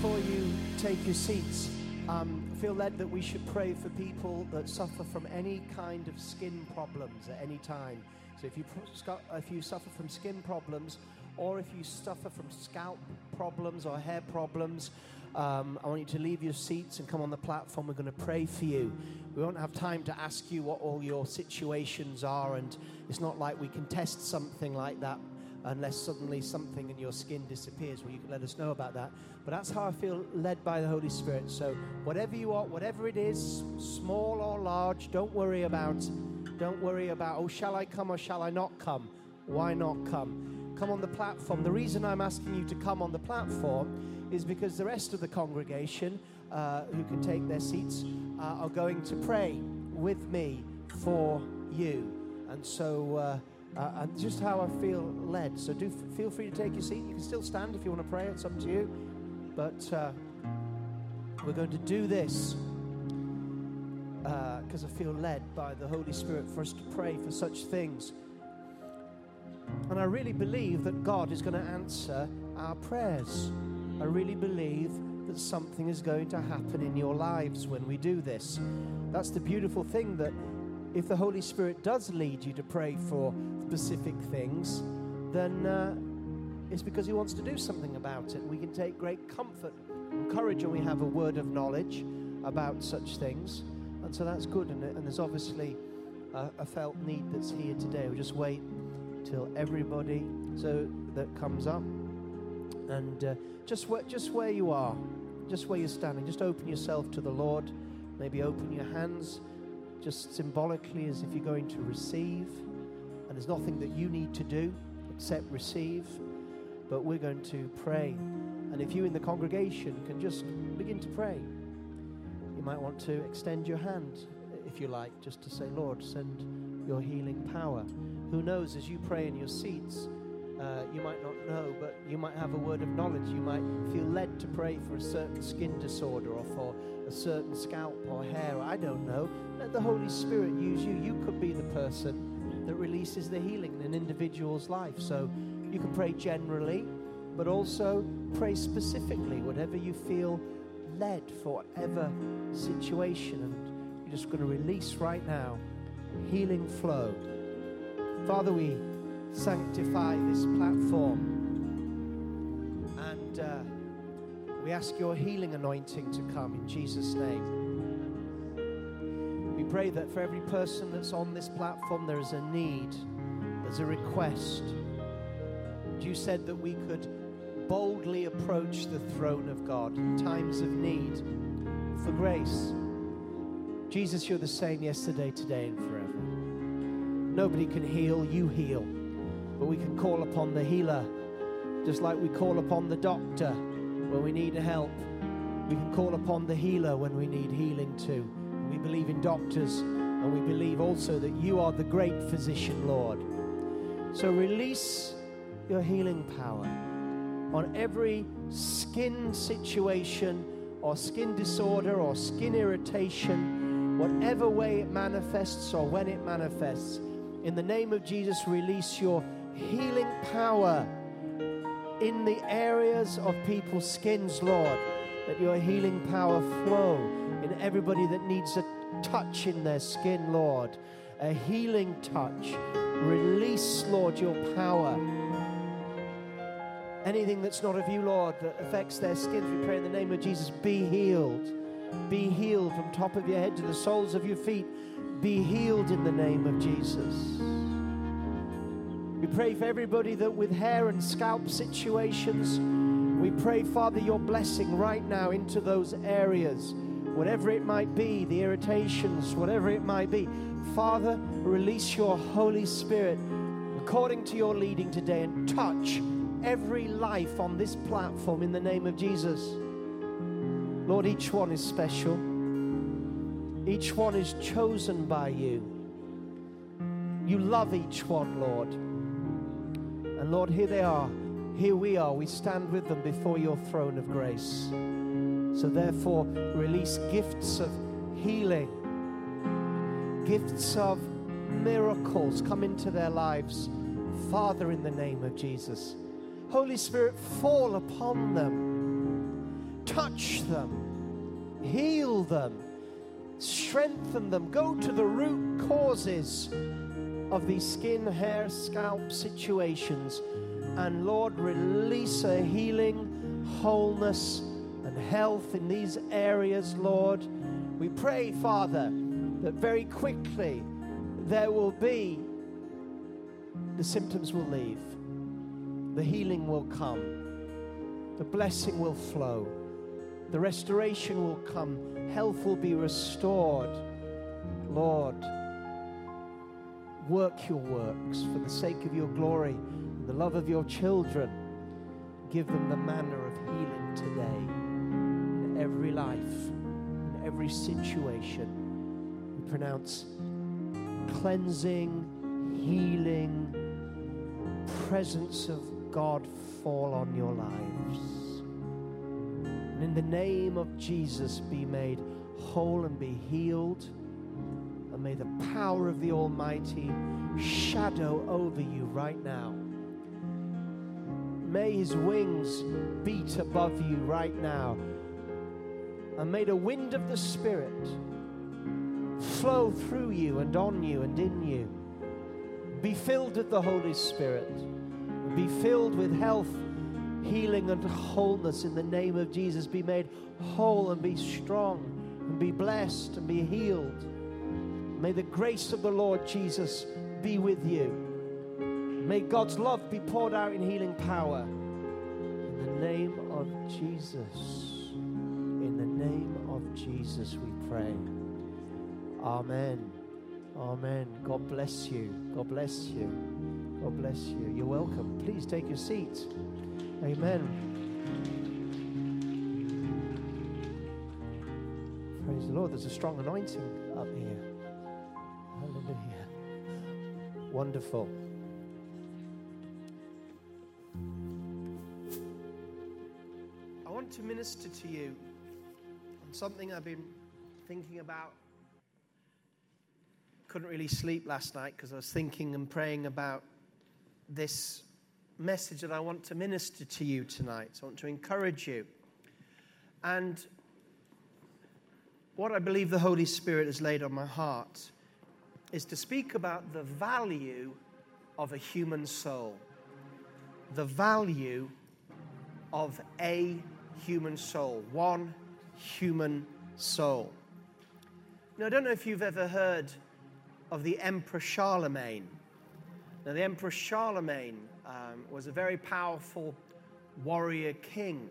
before you take your seats, um, feel led that we should pray for people that suffer from any kind of skin problems at any time. So if you, if you suffer from skin problems, or if you suffer from scalp problems or hair problems, um, I want you to leave your seats and come on the platform. We're going to pray for you. We won't have time to ask you what all your situations are, and it's not like we can test something like that unless suddenly something in your skin disappears. Well, you can let us know about that. But that's how I feel led by the Holy Spirit. So, whatever you are, whatever it is, small or large, don't worry about. Don't worry about, oh, shall I come or shall I not come? Why not come? Come on the platform. The reason I'm asking you to come on the platform is because the rest of the congregation uh, who can take their seats uh, are going to pray with me for you. And so, uh, uh, and just how I feel led. So do f- feel free to take your seat. You can still stand if you want to pray. It's up to you. But uh, we're going to do this because uh, I feel led by the Holy Spirit for us to pray for such things. And I really believe that God is going to answer our prayers. I really believe that something is going to happen in your lives when we do this. That's the beautiful thing that if the Holy Spirit does lead you to pray for specific things, then uh, it's because He wants to do something about it. We can take great comfort and courage when we have a word of knowledge about such things. And so that's good. And, and there's obviously a, a, felt need that's here today. We'll just wait till everybody so that comes up. And uh, just, where, just where you are, just where you're standing, just open yourself to the Lord. Maybe open your hands just symbolically as if you're going to receive. And there's nothing that you need to do except receive. But we're going to pray. And if you in the congregation can just begin to pray, you might want to extend your hand, if you like, just to say, Lord, send your healing power. Who knows, as you pray in your seats, uh, you might not know, but you might have a word of knowledge. You might feel led to pray for a certain skin disorder or for a certain scalp or hair. I don't know. Let the Holy Spirit use you. You could be the person that releases the healing in an individual's life. So you can pray generally, but also pray specifically, whatever you feel led for whatever situation. And you're just going to release right now healing flow. Father, we sanctify this platform. And uh, we ask your healing anointing to come in Jesus' name. We pray that for every person that's on this platform, there is a need, there's a request. You said that we could boldly approach the throne of God in times of need for grace. Jesus, you're the same yesterday, today, and forever. Nobody can heal, you heal. But we can call upon the healer, just like we call upon the doctor when we need help. We can call upon the healer when we need healing too. We believe in doctors, and we believe also that you are the great physician, Lord. So release your healing power on every skin situation or skin disorder or skin irritation, whatever way it manifests or when it manifests. In the name of Jesus, release your healing power in the areas of people's skins, Lord. That your healing power flow in everybody that needs a touch in their skin, Lord. A healing touch. Release, Lord, your power. Anything that's not of you, Lord, that affects their skins, we pray in the name of Jesus, be healed. Be healed from top of your head to the soles of your feet. Be healed in the name of Jesus. We pray for everybody that with hair and scalp situations, we pray, Father, your blessing right now into those areas, whatever it might be, the irritations, whatever it might be. Father, release your Holy Spirit according to your leading today and touch every life on this platform in the name of Jesus. Lord, each one is special. Each one is chosen by you. You love each one, Lord. And Lord, here they are. Here we are. We stand with them before your throne of grace. So therefore, release gifts of healing, gifts of miracles come into their lives. Father, in the name of Jesus. Holy Spirit, fall upon them. touch them, heal them, strengthen them, go to the root causes of these skin, hair, scalp situations. And Lord, release a healing, wholeness, and health in these areas, Lord. We pray, Father, that very quickly there will be, the symptoms will leave, the healing will come, the blessing will flow, the restoration will come, health will be restored. Lord, work your works for the sake of your glory the love of your children. Give them the manner of healing today in every life, in every situation. We pronounce cleansing, healing, presence of God fall on your lives. And in the name of Jesus, be made whole and be healed. And may the power of the Almighty shadow over you right now. May his wings beat above you right now. And may the wind of the Spirit flow through you and on you and in you. Be filled with the Holy Spirit. Be filled with health, healing, and wholeness in the name of Jesus. Be made whole and be strong and be blessed and be healed. May the grace of the Lord Jesus be with you. May God's love be poured out in healing power. In the name of Jesus. In the name of Jesus, we pray. Amen. Amen. God bless you. God bless you. God bless you. You're welcome. Please take your seats. Amen. Praise the Lord. There's a strong anointing Wonderful. I want to minister to you on something I've been thinking about couldn't really sleep last night because I was thinking and praying about this message that I want to minister to you tonight. So I want to encourage you. And what I believe the Holy Spirit has laid on my heart is to speak about the value of a human soul. The value of a human soul, one human soul. Now, I don't know if you've ever heard of the Emperor Charlemagne. Now, the Emperor Charlemagne um, was a very powerful warrior king.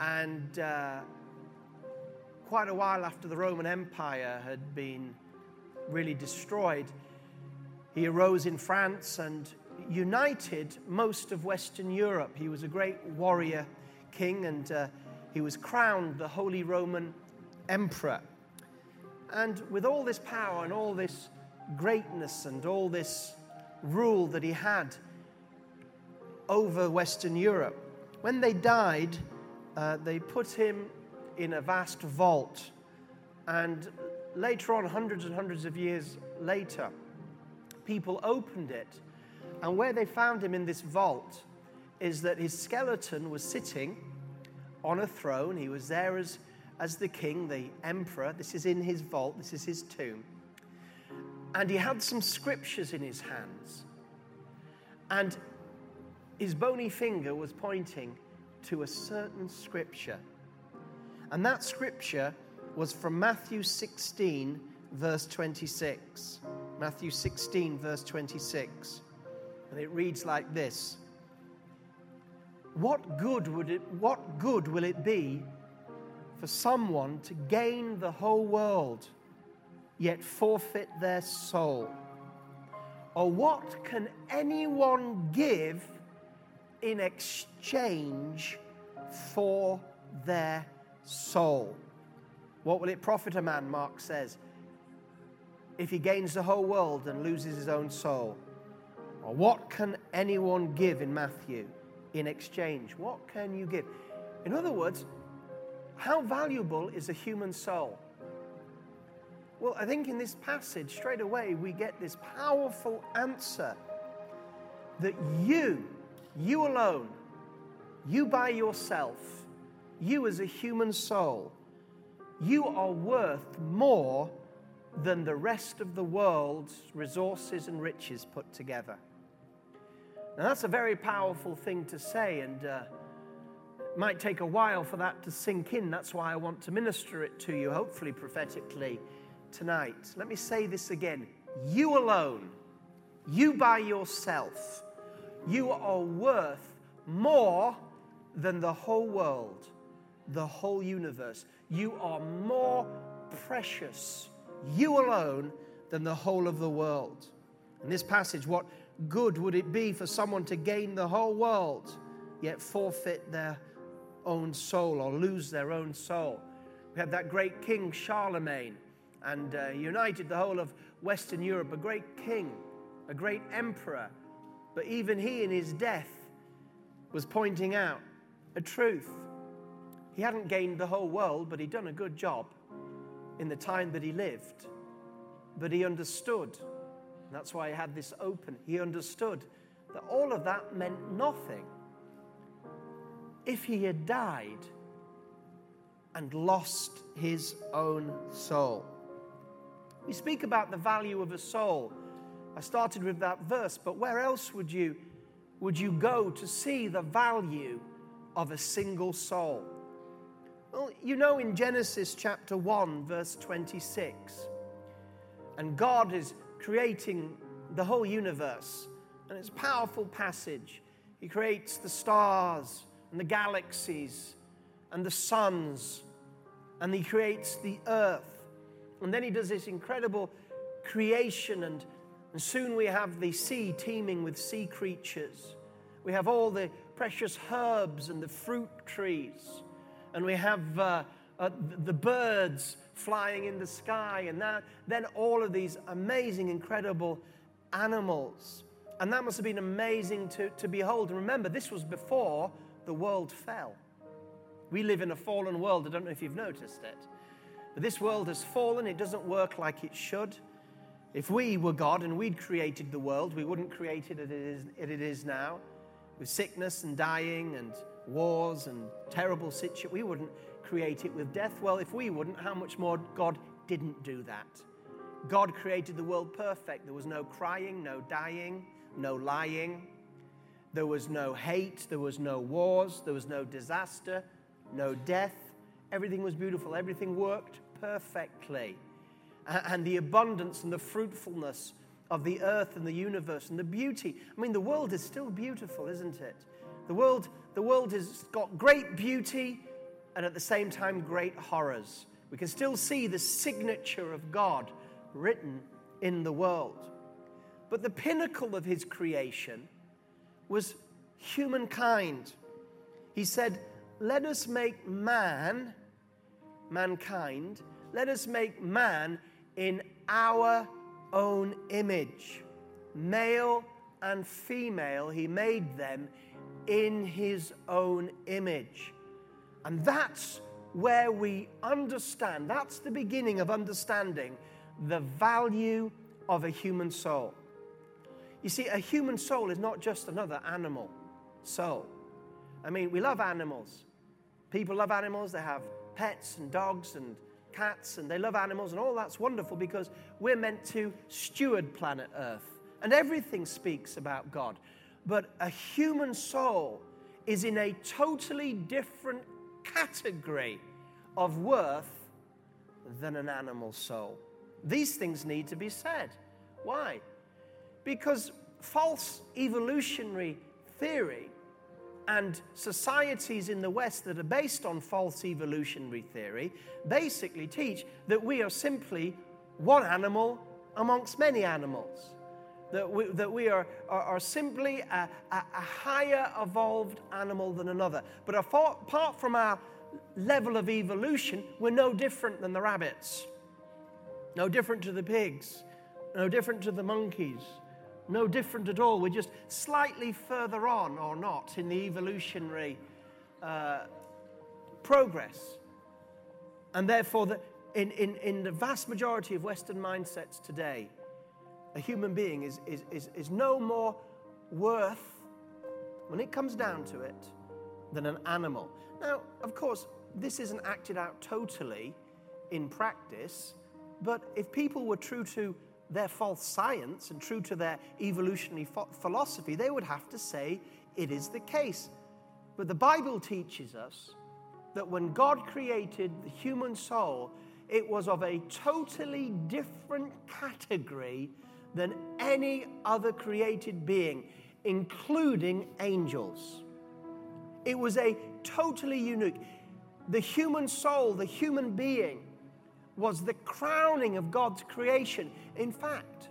And uh, quite a while after the Roman Empire had been really destroyed, he arose in France and united most of Western Europe. He was a great warrior king and uh, he was crowned the Holy Roman Emperor. And with all this power and all this greatness and all this rule that he had over Western Europe. When they died, uh, they put him in a vast vault. And later on, hundreds and hundreds of years later, people opened it. And where they found him in this vault is that his skeleton was sitting on a throne. He was there as, as the king, the emperor. This is in his vault, this is his tomb and he had some scriptures in his hands. And his bony finger was pointing to a certain scripture. And that scripture was from Matthew 16, verse 26. Matthew 16, verse 26. And it reads like this What good would it what good will it be for someone to gain the whole world? yet forfeit their soul? Or what can anyone give in exchange for their soul? What will it profit a man, Mark says, if he gains the whole world and loses his own soul? Or what can anyone give in Matthew in exchange? What can you give? In other words, how valuable is a human soul? Well, I think in this passage, straight away, we get this powerful answer that you, you alone, you by yourself, you as a human soul, you are worth more than the rest of the world's resources and riches put together. Now, that's a very powerful thing to say, and uh, it might take a while for that to sink in. That's why I want to minister it to you, hopefully prophetically, tonight. Let me say this again. You alone, you by yourself, you are worth more than the whole world, the whole universe. You are more precious, you alone, than the whole of the world. In this passage, what good would it be for someone to gain the whole world, yet forfeit their own soul or lose their own soul? We had that great king, Charlemagne, and uh, united the whole of Western Europe, a great king, a great emperor. But even he, in his death, was pointing out a truth. He hadn't gained the whole world, but he'd done a good job in the time that he lived. But he understood. That's why he had this open. He understood that all of that meant nothing if he had died and lost his own soul. We speak about the value of a soul. I started with that verse, but where else would you, would you go to see the value of a single soul? Well, you know, in Genesis chapter 1, verse 26, and God is creating the whole universe, and it's a powerful passage. He creates the stars and the galaxies and the suns, and He creates the earth. And then He does this incredible creation, and, and soon we have the sea teeming with sea creatures. We have all the precious herbs and the fruit trees and we have uh, uh, the birds flying in the sky, and that, then all of these amazing, incredible animals. And that must have been amazing to, to behold. And remember, this was before the world fell. We live in a fallen world. I don't know if you've noticed it. But this world has fallen. It doesn't work like it should. If we were God and we'd created the world, we wouldn't create it as it is, as it is now, with sickness and dying and wars and terrible situations. We wouldn't create it with death. Well, if we wouldn't, how much more God didn't do that? God created the world perfect. There was no crying, no dying, no lying. There was no hate. There was no wars. There was no disaster, no death. Everything was beautiful. Everything worked perfectly. And the abundance and the fruitfulness of the earth and the universe and the beauty. I mean, the world is still beautiful, isn't it? The world, the world has got great beauty and at the same time great horrors. We can still see the signature of God written in the world. But the pinnacle of his creation was humankind. He said, Let us make man, mankind, let us make man in our own image. Male and female, he made them in his own image. And that's where we understand, that's the beginning of understanding the value of a human soul. You see, a human soul is not just another animal soul. I mean, we love animals. People love animals, they have pets and dogs and cats, and they love animals, and all that's wonderful because we're meant to steward planet Earth. And everything speaks about God. But a human soul is in a totally different category of worth than an animal soul. These things need to be said. Why? Because false evolutionary theory and societies in the West that are based on false evolutionary theory basically teach that we are simply one animal amongst many animals that we, that we are, are, are simply a, a, a, higher evolved animal than another. But apart from our level of evolution, we're no different than the rabbits, no different to the pigs, no different to the monkeys, no different at all. We're just slightly further on or not in the evolutionary uh, progress. And therefore, the, in, in, in the vast majority of Western mindsets today, a human being is, is, is, is no more worth, when it comes down to it, than an animal. Now, of course, this isn't acted out totally in practice, but if people were true to their false science and true to their evolutionary ph- philosophy, they would have to say it is the case. But the Bible teaches us that when God created the human soul, it was of a totally different category than any other created being, including angels. It was a totally unique. The human soul, the human being, was the crowning of God's creation. In fact,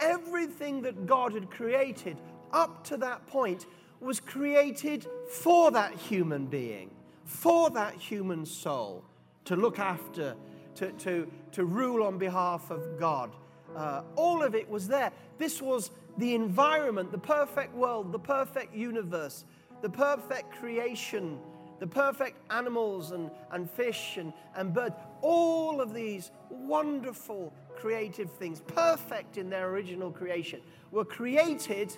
everything that God had created up to that point was created for that human being, for that human soul, to look after, to, to, to rule on behalf of God. Uh, all of it was there. This was the environment, the perfect world, the perfect universe, the perfect creation the perfect animals and, and fish and, and birds, all of these wonderful creative things, perfect in their original creation, were created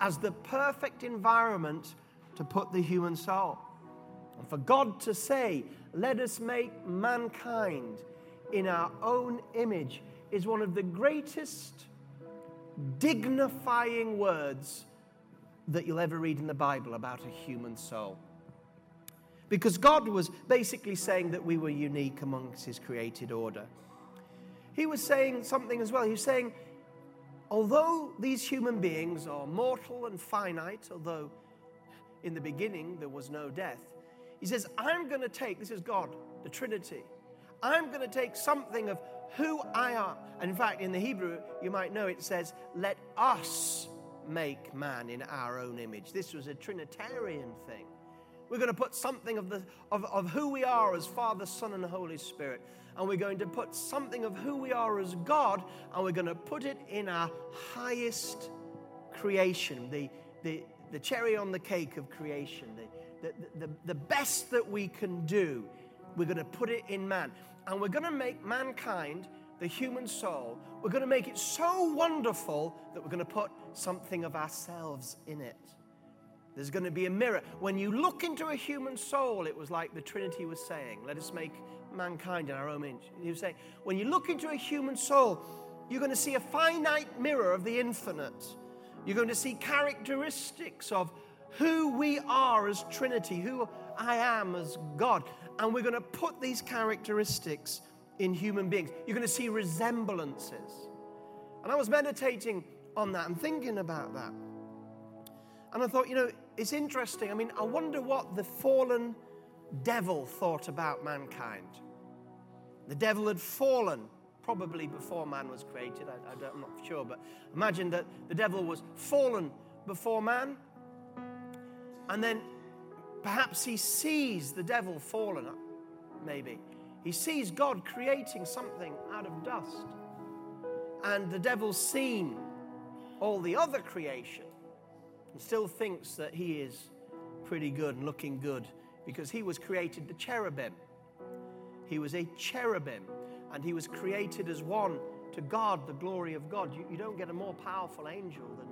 as the perfect environment to put the human soul. And for God to say, let us make mankind in our own image, is one of the greatest dignifying words that you'll ever read in the Bible about a human soul. Because God was basically saying that we were unique amongst His created order. He was saying something as well. He was saying, although these human beings are mortal and finite, although in the beginning there was no death, He says, I'm going to take, this is God, the Trinity, I'm going to take something of who I am. And in fact, in the Hebrew, you might know it says, let us make man in our own image. This was a Trinitarian thing. We're going to put something of, the, of, of who we are as Father, Son, and Holy Spirit. And we're going to put something of who we are as God, and we're going to put it in our highest creation, the, the, the cherry on the cake of creation, the, the, the, the best that we can do. We're going to put it in man. And we're going to make mankind, the human soul, we're going to make it so wonderful that we're going to put something of ourselves in it. There's going to be a mirror. When you look into a human soul, it was like the Trinity was saying, let us make mankind in our own image. He was saying, when you look into a human soul, you're going to see a finite mirror of the infinite. You're going to see characteristics of who we are as Trinity, who I am as God. And we're going to put these characteristics in human beings. You're going to see resemblances. And I was meditating on that and thinking about that. And I thought, you know, it's interesting. I mean, I wonder what the fallen devil thought about mankind. The devil had fallen probably before man was created. I, am not sure, but imagine that the devil was fallen before man. And then perhaps he sees the devil fallen, maybe. He sees God creating something out of dust. And the devil's seen all the other creation and still thinks that he is pretty good and looking good because he was created the cherubim. He was a cherubim and he was created as one to God, the glory of God. You, you don't get a more powerful angel than,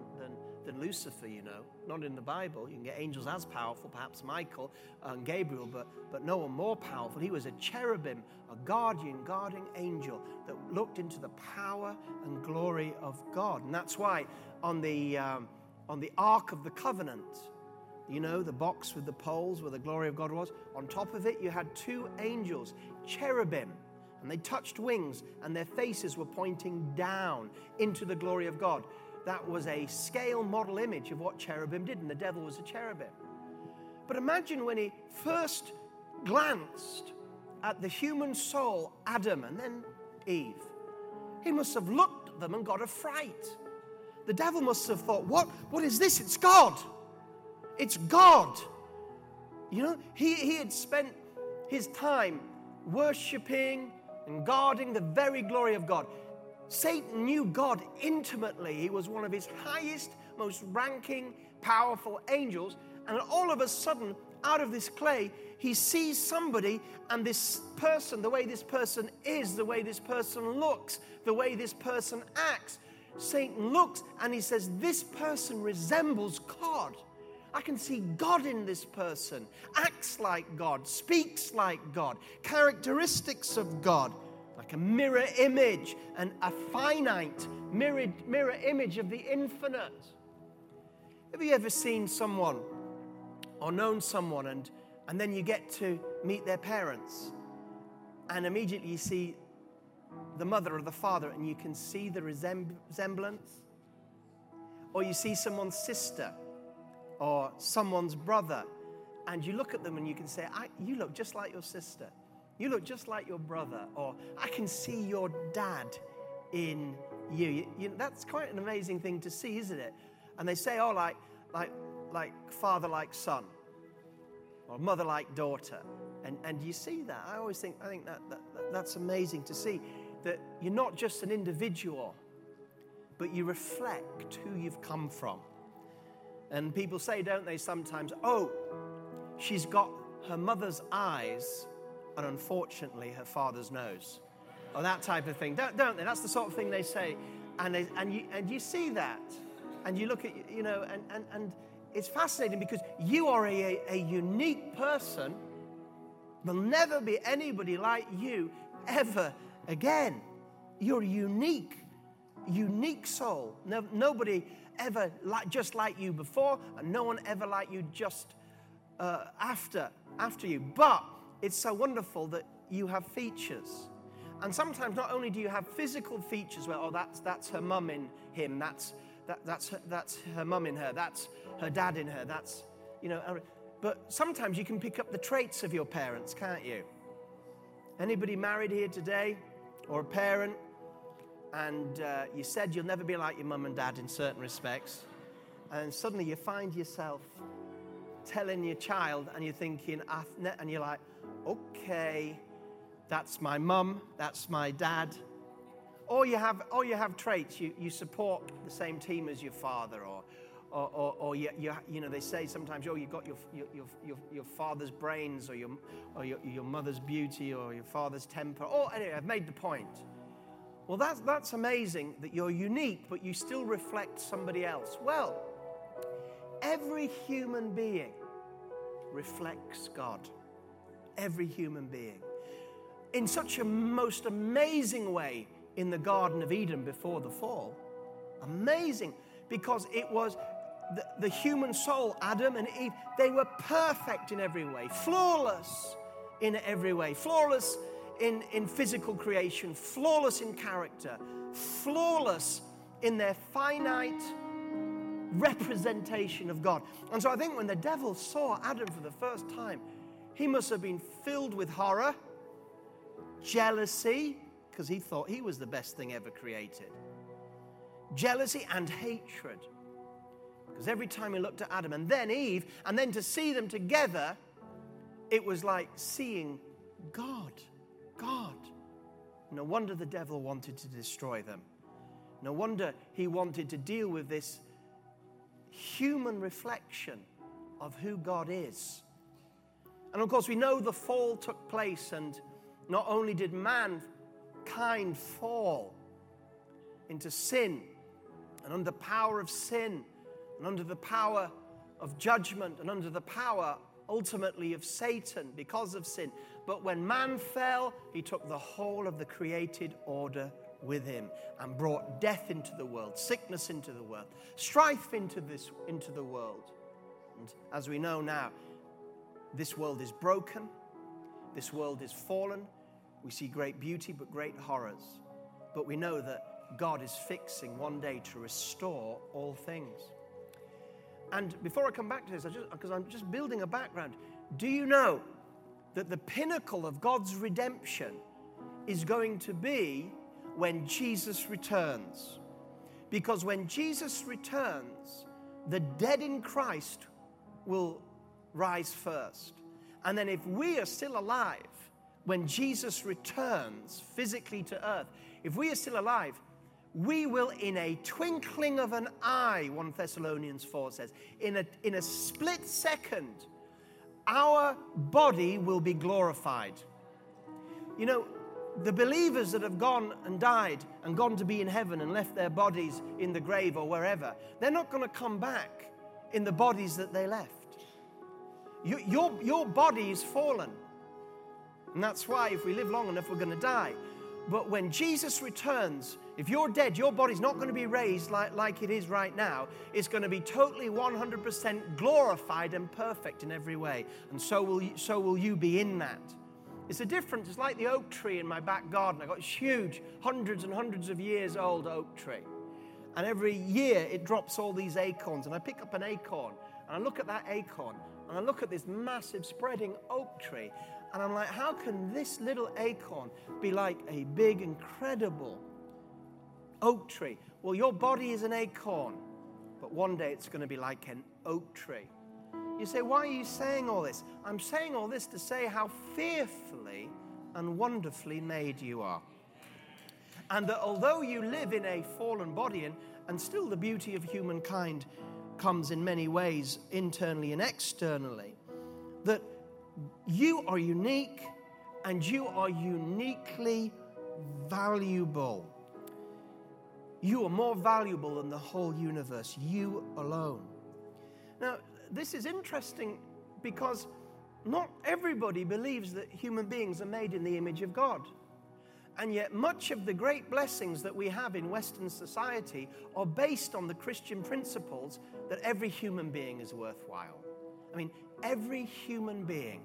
than, Lucifer, you know. Not in the Bible. You can get angels as powerful, perhaps Michael and Gabriel, but, but no one more powerful. He was a cherubim, a guardian, guarding angel that looked into the power and glory of God. And that's why on the. Um, on the Ark of the Covenant, you know, the box with the poles where the glory of God was. On top of it, you had two angels, cherubim, and they touched wings, and their faces were pointing down into the glory of God. That was a scale model image of what cherubim did, and the devil was a cherubim. But imagine when he first glanced at the human soul, Adam, and then Eve. He must have looked at them and got a fright the devil must have thought, what, what is this? It's God. It's God. You know, he, he had spent his time worshiping and guarding the very glory of God. Satan knew God intimately. He was one of his highest, most ranking, powerful angels. And all of a sudden, out of this clay, he sees somebody, and this person, the way this person is, the way this person looks, the way this person acts, Satan looks and he says, This person resembles God. I can see God in this person, acts like God, speaks like God, characteristics of God, like a mirror image and a finite mirrored, mirror image of the infinite. Have you ever seen someone or known someone and, and then you get to meet their parents and immediately you see the mother or the father and you can see the resemblance? Or you see someone's sister or someone's brother and you look at them and you can say, You look just like your sister. You look just like your brother. Or I can see your dad in you. you, you that's quite an amazing thing to see, isn't it? And they say, Oh, like, like, like father like son or mother like daughter. And, and you see that. I always think, I think that, that, that's amazing to see that you're not just an individual, but you reflect who you've come from. And people say, don't they, sometimes, oh, she's got her mother's eyes and unfortunately her father's nose. Or that type of thing, don't, don't they? That's the sort of thing they say. And, they, and, you, and you see that. And you look at, you know, and, and, and it's fascinating because you are a, a unique person. There'll never be anybody like you ever again. You're unique, unique soul. No, nobody ever like, just like you before, and no one ever like you just uh, after after you. But it's so wonderful that you have features. And sometimes not only do you have physical features where, oh, that's, that's her mum in him, that's, that, that's, her, that's her mum in her, that's her dad in her, that's, you know, but sometimes you can pick up the traits of your parents, can't you? Anybody married here today or a parent? And uh, you said you'll never be like your mum and dad in certain respects. And suddenly you find yourself telling your child, and you're thinking, and you're like, okay, that's my mum, that's my dad. Or you have, or you have traits, you, you support the same team as your father, or, or, or, or you, you, you, know, they say sometimes, oh, you've got your, your, your, your, father's brains, or, your, or your, your mother's beauty, or your father's temper. Oh, anyway, I've made the point. Well, that's, that's amazing that you're unique, but you still reflect somebody else. Well, every human being reflects God. Every human being. In such a most amazing way in the Garden of Eden before the fall. Amazing, because it was the, the human soul, Adam and Eve, they were perfect in every way, flawless in every way, flawless in, in physical creation, flawless in character, flawless in their finite representation of God. And so I think when the devil saw Adam for the first time, he must have been filled with horror, jealousy, because he thought he was the best thing ever created, jealousy and hatred. Because every time he looked at Adam and then Eve, and then to see them together, it was like seeing God. God. No wonder the devil wanted to destroy them. No wonder he wanted to deal with this human reflection of who God is. And of course, we know the fall took place, and not only did mankind fall into sin and under the power of sin and under the power of judgment and under the power ultimately of Satan because of sin. But when man fell, he took the whole of the created order with him and brought death into the world, sickness into the world, strife into this into the world. And as we know now, this world is broken, this world is fallen. We see great beauty but great horrors. But we know that God is fixing one day to restore all things. And before I come back to this, because I'm just building a background, do you know that the pinnacle of God's redemption is going to be when Jesus returns? Because when Jesus returns, the dead in Christ will rise first. And then, if we are still alive when Jesus returns physically to earth, if we are still alive, we will, in a twinkling of an eye, 1 Thessalonians 4 says, in a, in a split second, our body will be glorified. You know, the believers that have gone and died and gone to be in heaven and left their bodies in the grave or wherever, they're not going to come back in the bodies that they left. You, your, your body is fallen. And that's why, if we live long enough, we're going to die. But when Jesus returns, if you're dead, your body's not going to be raised like, like it is right now. It's going to be totally 100% glorified and perfect in every way. And so will you, so will you be in that. It's a difference. It's like the oak tree in my back garden. I've got this huge, hundreds and hundreds of years old oak tree. And every year it drops all these acorns. And I pick up an acorn and I look at that acorn and I look at this massive spreading oak tree. And I'm like, how can this little acorn be like a big, incredible oak tree? Well, your body is an acorn, but one day it's going to be like an oak tree. You say, why are you saying all this? I'm saying all this to say how fearfully and wonderfully made you are. And that although you live in a fallen body, and, and still the beauty of humankind comes in many ways, internally and externally, that you are unique and you are uniquely valuable. You are more valuable than the whole universe, you alone. Now, this is interesting because not everybody believes that human beings are made in the image of God. And yet, much of the great blessings that we have in Western society are based on the Christian principles that every human being is worthwhile. I mean, every human being,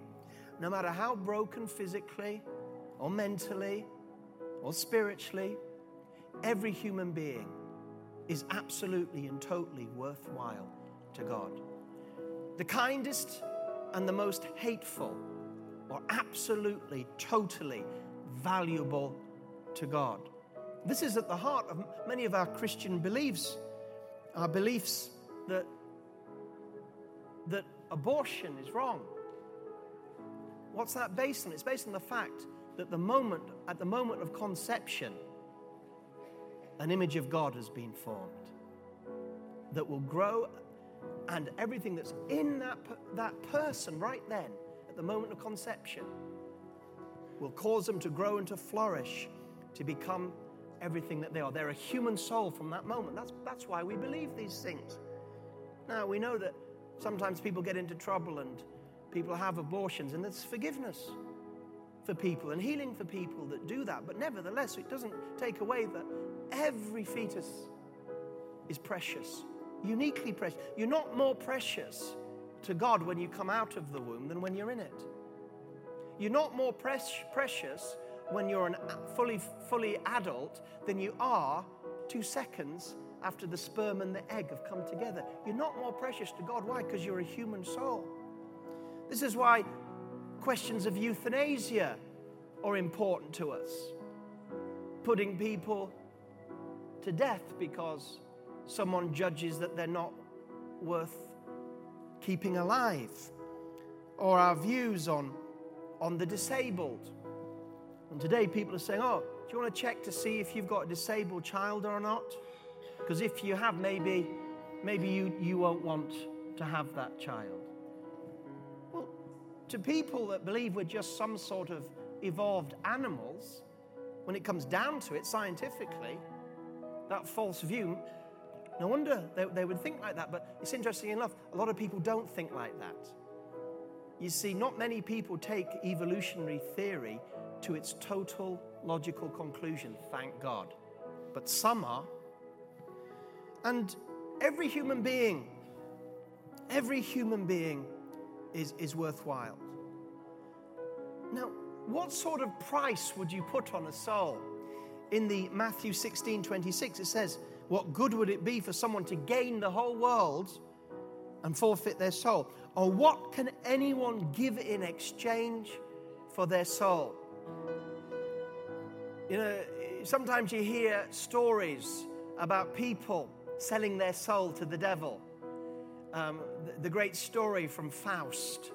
no matter how broken physically or mentally or spiritually, every human being is absolutely and totally worthwhile to God. The kindest and the most hateful are absolutely, totally valuable to God. This is at the heart of many of our Christian beliefs, our beliefs that, that abortion is wrong. What's that based on? It's based on the fact that the moment, at the moment of conception, an image of God has been formed that will grow, and everything that's in that, that person right then, at the moment of conception, will cause them to grow and to flourish, to become everything that they are. They're a human soul from that moment. That's, that's why we believe these things. Now, we know that sometimes people get into trouble and people have abortions, and there's forgiveness for people and healing for people that do that. But nevertheless, it doesn't take away that every fetus is precious, uniquely precious. You're not more precious to God when you come out of the womb than when you're in it. You're not more precious when you're a fully, fully adult than you are two seconds after the sperm and the egg have come together. You're not more precious to God. Why? Because you're a human soul. This is why questions of euthanasia are important to us. Putting people to death because someone judges that they're not worth keeping alive, or our views on on the disabled. And today people are saying, oh, do you want to check to see if you've got a disabled child or not? Because if you have, maybe, maybe you, you won't want to have that child. Well, to people that believe we're just some sort of evolved animals, when it comes down to it scientifically, that false view, no wonder they, they would think like that. But it's interesting enough, a lot of people don't think like that. You see, not many people take evolutionary theory to its total logical conclusion, thank God. But some are. And every human being, every human being is, is worthwhile. Now, what sort of price would you put on a soul? In the Matthew 16 26, it says, What good would it be for someone to gain the whole world and forfeit their soul? Or what can anyone give in exchange for their soul? You know, sometimes you hear stories about people selling their soul to the devil. Um, the, the great story from Faust,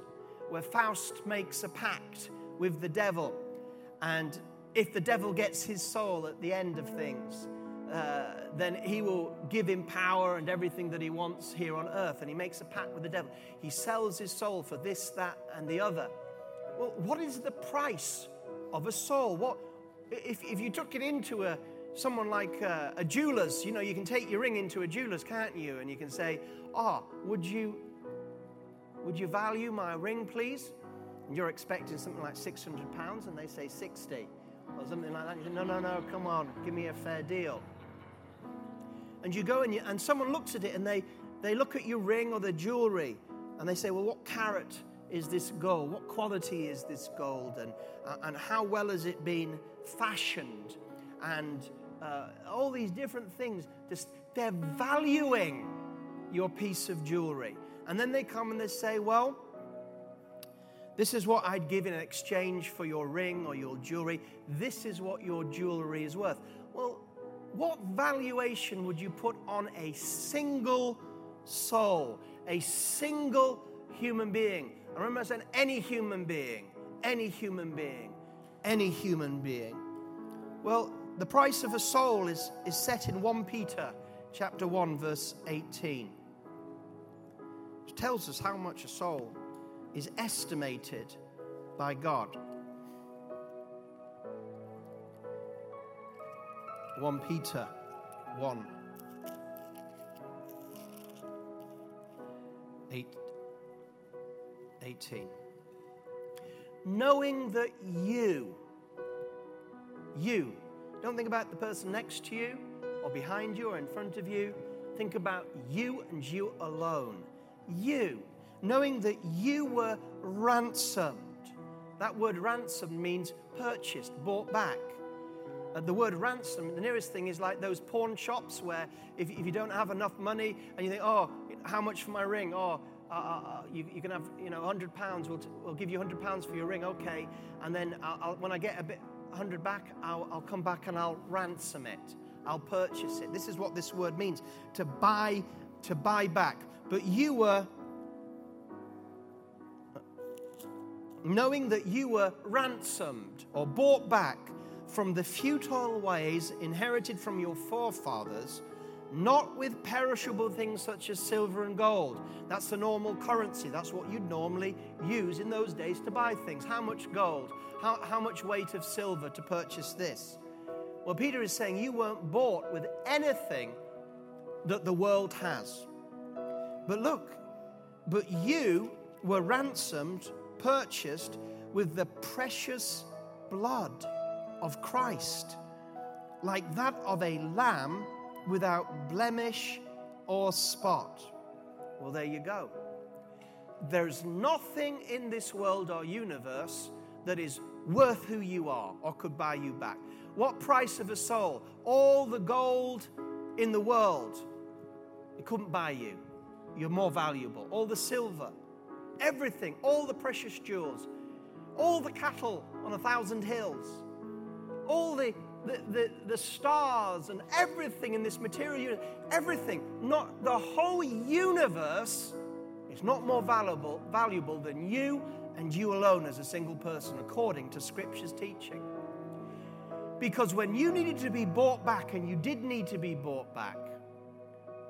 where Faust makes a pact with the devil. And if the devil gets his soul at the end of things, uh, then he will give him power and everything that he wants here on earth. And he makes a pact with the devil. He sells his soul for this, that, and the other. Well, what is the price of a soul? What if, if you took it into a someone like uh, a jeweler's, you know, you can take your ring into a jeweler's, can't you? And you can say, "Ah, oh, would you would you value my ring, please?" And you're expecting something like 600 pounds, and they say 60 or something like that. You say, "No, no, no, come on, give me a fair deal." And you go and, you, and someone looks at it and they, they look at your ring or the jewelry and they say, Well, what carat is this gold? What quality is this gold? And, uh, and how well has it been fashioned? And uh, all these different things. Just, they're valuing your piece of jewelry. And then they come and they say, Well, this is what I'd give in exchange for your ring or your jewelry. This is what your jewelry is worth. Well, what valuation would you put on a single soul, a single human being? I remember saying any human being, any human being, any human being. Well, the price of a soul is, is set in 1 Peter chapter 1, verse 18. It tells us how much a soul is estimated by God. 1 Peter 1. 8, 18. Knowing that you, you, don't think about the person next to you or behind you or in front of you. Think about you and you alone. You, knowing that you were ransomed. That word ransom means purchased, bought back. Uh, the word ransom, the nearest thing is like those pawn shops where if, if you don't have enough money and you think, oh, how much for my ring? Oh, uh, uh, uh you, you, can have, you know, 100 pounds. We'll, t- we'll give you 100 pounds for your ring. Okay. And then I'll, I'll, when I get a bit, 100 back, I'll, I'll come back and I'll ransom it. I'll purchase it. This is what this word means to buy, to buy back. But you were knowing that you were ransomed or bought back from the futile ways inherited from your forefathers, not with perishable things such as silver and gold. That's the normal currency. That's what you'd normally use in those days to buy things. How much gold? How, how much weight of silver to purchase this? Well, Peter is saying you weren't bought with anything that the world has. But look, but you were ransomed, purchased with the precious blood of Christ, like that of a lamb without blemish or spot. Well, there you go. There's nothing in this world or universe that is worth who you are or could buy you back. What price of a soul? All the gold in the world, it couldn't buy you. You're more valuable. All the silver, everything, all the precious jewels, all the cattle on a thousand hills all the, the, the, the stars and everything in this material universe, everything, not the whole universe is not more valuable, valuable than you and you alone as a single person, according to Scripture's teaching. Because when you needed to be bought back, and you did need to be bought back,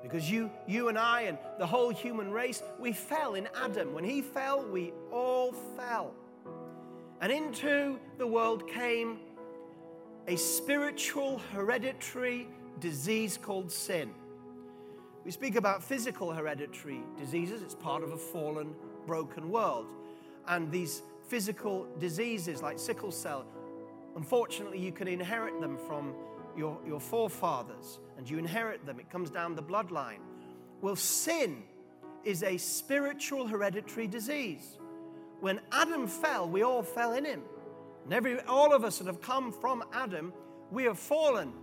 because you, you and I and the whole human race, we fell in Adam. When he fell, we all fell. And into the world came a spiritual hereditary disease called sin. We speak about physical hereditary diseases, it's part of a fallen, broken world. And these physical diseases like sickle cell, unfortunately, you can inherit them from your, your forefathers, and you inherit them, it comes down the bloodline. Well, sin is a spiritual hereditary disease. When Adam fell, we all fell in him. And every, all of us that have come from Adam, we have fallen.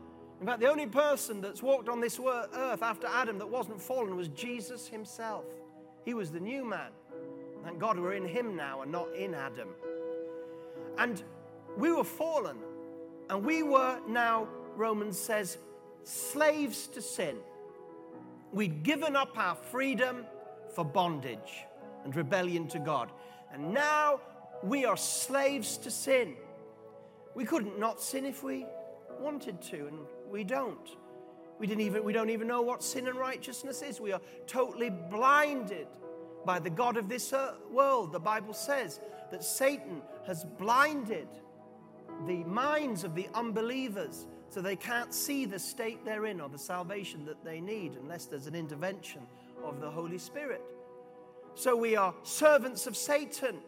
In fact, the only person that's walked on this earth after Adam that wasn't fallen was Jesus himself. He was the new man. Thank God we're in him now and not in Adam. And we were fallen. And we were now, Romans says, slaves to sin. We'd given up our freedom for bondage and rebellion to God. And now we are slaves to sin. We couldn't not sin if we wanted to, and we don't. We, didn't even, we don't even know what sin and righteousness is. We are totally blinded by the God of this uh, world. The Bible says that Satan has blinded the minds of the unbelievers so they can't see the state they're in or the salvation that they need unless there's an intervention of the Holy Spirit. So we are servants of Satan.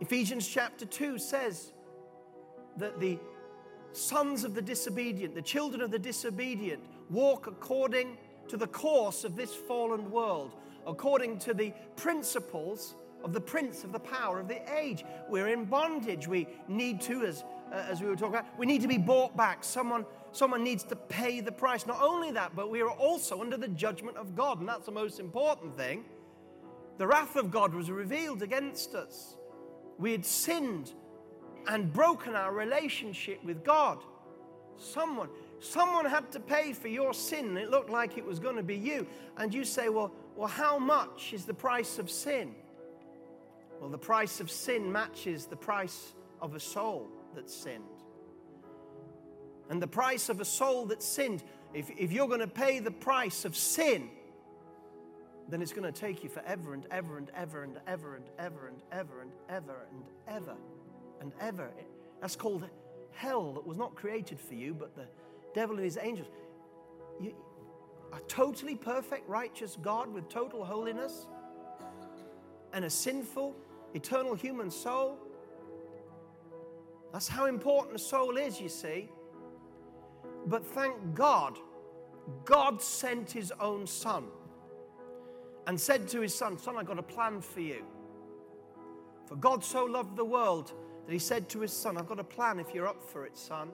Ephesians chapter 2 says that the sons of the disobedient, the children of the disobedient, walk according to the course of this fallen world, according to the principles of the prince of the power of the age. We're in bondage. We need to, as, uh, as we were talking about, we need to be bought back. Someone, someone needs to pay the price. Not only that, but we are also under the judgment of God, and that's the most important thing. The wrath of God was revealed against us. We had sinned and broken our relationship with God. Someone, someone had to pay for your sin, it looked like it was going to be you. And you say, well, well, how much is the price of sin? Well, the price of sin matches the price of a soul that sinned. And the price of a soul that sinned, if, if you're going to pay the price of sin, then it's going to take you forever and ever and ever and ever and ever and ever and ever and ever and ever. That's called hell that was not created for you, but the devil and his angels. You, a totally perfect, righteous God with total holiness and a sinful, eternal human soul. That's how important a soul is, you see. But thank God, God sent his own son and said to his son, Son, I've got a plan for you. For God so loved the world that he said to his son, I've got a plan if you're up for it, son.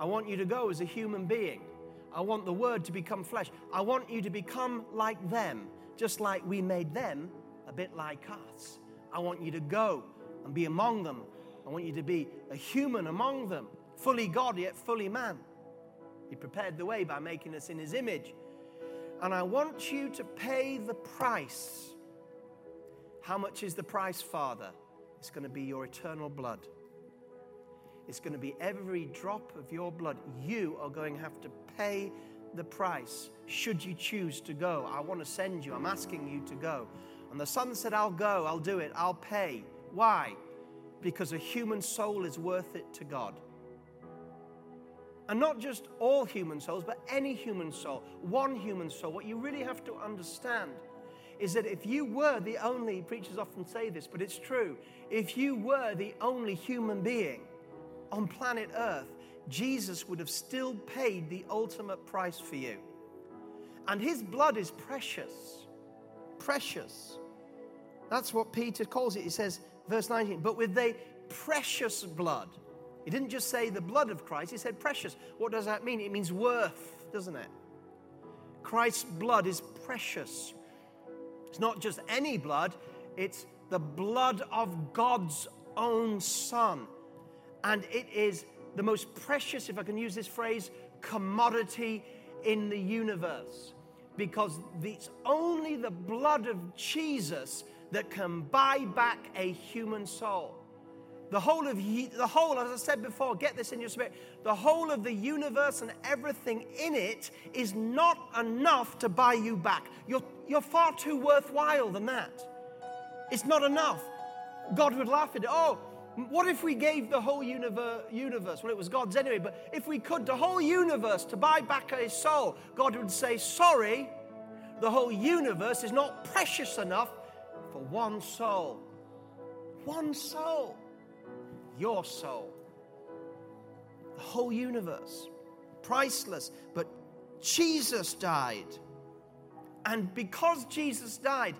I want you to go as a human being. I want the word to become flesh. I want you to become like them, just like we made them a bit like us. I want you to go and be among them. I want you to be a human among them, fully God yet fully man. He prepared the way by making us in his image. And I want you to pay the price. How much is the price, Father? It's going to be your eternal blood. It's going to be every drop of your blood. You are going to have to pay the price should you choose to go. I want to send you. I'm asking you to go. And the son said, I'll go, I'll do it, I'll pay. Why? Because a human soul is worth it to God. And not just all human souls, but any human soul, one human soul. What you really have to understand is that if you were the only, preachers often say this, but it's true, if you were the only human being on planet Earth, Jesus would have still paid the ultimate price for you. And his blood is precious precious. That's what Peter calls it. He says, verse 19, but with the precious blood. He didn't just say the blood of Christ, he said precious. What does that mean? It means worth, doesn't it? Christ's blood is precious. It's not just any blood, it's the blood of God's own Son. And it is the most precious, if I can use this phrase, commodity in the universe because it's only the blood of Jesus that can buy back a human soul. The whole of the whole, as I said before, get this in your spirit. The whole of the universe and everything in it is not enough to buy you back. You're, you're far too worthwhile than that. It's not enough. God would laugh at it. Oh, what if we gave the whole universe, well, it was God's anyway, but if we could, the whole universe to buy back his soul, God would say, Sorry, the whole universe is not precious enough for one soul. One soul. Your soul. The whole universe. Priceless. But Jesus died. And because Jesus died,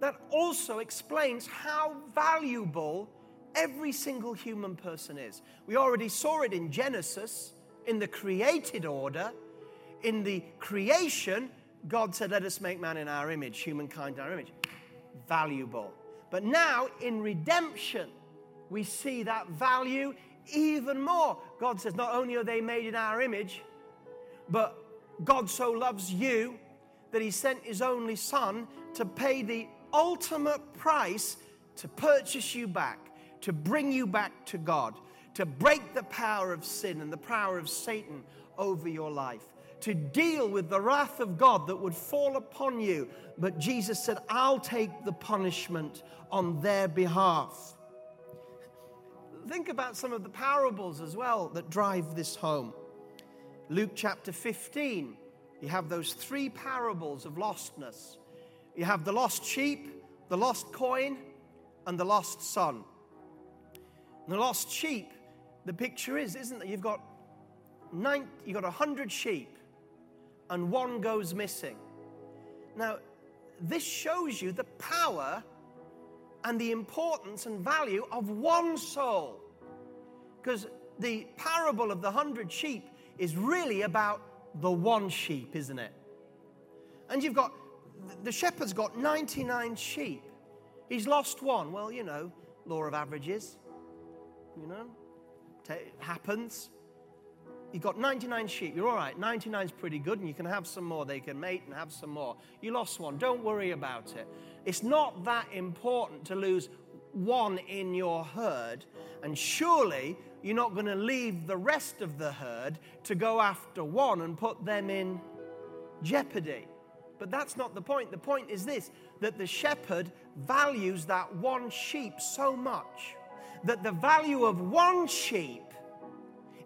that also explains how valuable every single human person is. We already saw it in Genesis, in the created order. In the creation, God said, Let us make man in our image, humankind in our image. Valuable. But now, in redemption, we see that value even more. God says, Not only are they made in our image, but God so loves you that he sent his only son to pay the ultimate price to purchase you back to bring you back to God, to break the power of sin and the power of Satan over your life, to deal with the wrath of God that would fall upon you. But Jesus said, I'll take the punishment on their behalf. Think about some of the parables as well that drive this home. Luke chapter 15, you have those three parables of lostness. You have the lost sheep, the lost coin, and the lost son. And the lost sheep, the picture is, isn't that you've got nine, you've got a hundred sheep, and one goes missing. Now, this shows you the power and the importance and value of one soul. Because the parable of the hundred sheep is really about the one sheep, isn't it? And you've got, the shepherd's got 99 sheep. He's lost one. Well, you know, law of averages, you know, it happens. You've got 99 sheep. You're all right. 99 is pretty good, and you can have some more. They can mate and have some more. You lost one. Don't worry about it. It's not that important to lose one in your herd, and surely you're not going to leave the rest of the herd to go after one and put them in jeopardy. But that's not the point. The point is this that the shepherd values that one sheep so much that the value of one sheep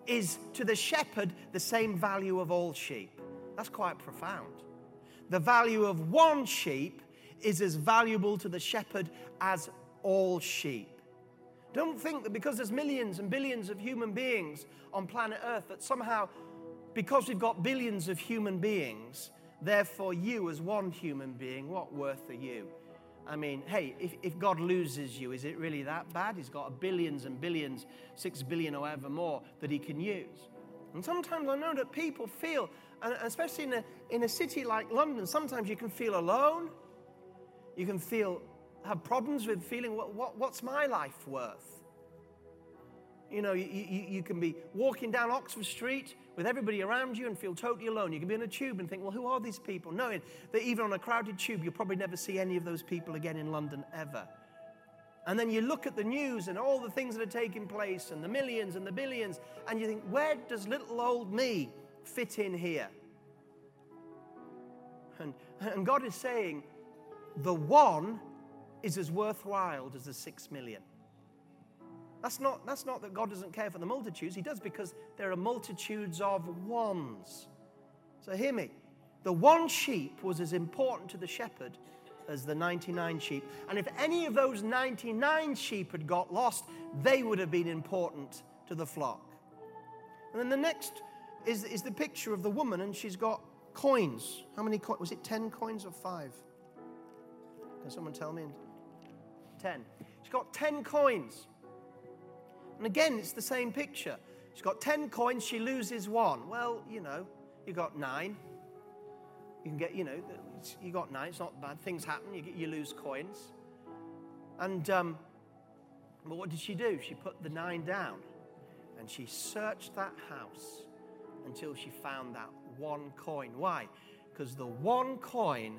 is to the shepherd the same value of all sheep. That's quite profound. The value of one sheep is as valuable to the shepherd as all sheep. Don't think that because there's millions and billions of human beings on planet Earth, that somehow, because we've got billions of human beings, therefore you as one human being, what worth are you? I mean, hey, if, if God loses you, is it really that bad? He's got billions and billions, six billion or ever more that he can use. And sometimes I know that people feel, and especially in a, in a city like London, sometimes you can feel alone. You can feel, have problems with feeling, what, what, what's my life worth? You know, you, you, you can be walking down Oxford Street with everybody around you and feel totally alone. You can be in a tube and think, well, who are these people? Knowing that even on a crowded tube, you'll probably never see any of those people again in London ever. And then you look at the news and all the things that are taking place and the millions and the billions, and you think, where does little old me fit in here? And, and God is saying, the one is as worthwhile as the six million. That's not, that's not that God doesn't care for the multitudes. He does because there are multitudes of ones. So hear me. The one sheep was as important to the shepherd as the 99 sheep. And if any of those 99 sheep had got lost, they would have been important to the flock. And then the next is, is the picture of the woman, and she's got coins. How many coins? Was it 10 coins or five? Can someone tell me? 10. She's got 10 coins. And again, it's the same picture. She's got 10 coins, she loses one. Well, you know, you got nine. You can get, you know, you got nine. It's not bad. Things happen. You, get, you lose coins. And, um, but what did she do? She put the nine down and she searched that house until she found that one coin. Why? Because the one coin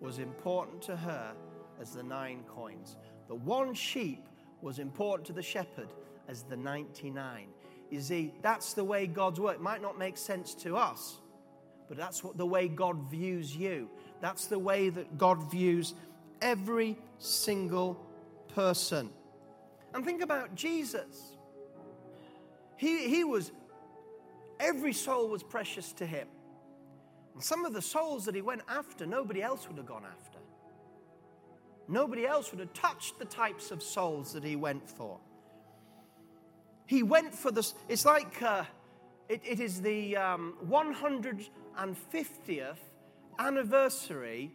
was important to her as the nine coins. The one sheep was important to the shepherd as the 99. You see, that's the way God's work. It might not make sense to us, but that's what the way God views you. That's the way that God views every single person. And think about Jesus. He, he was, every soul was precious to him. And some of the souls that he went after, nobody else would have gone after. Nobody else would have touched the types of souls that he went for. He went for this, it's like uh, it, it is the um, 150th anniversary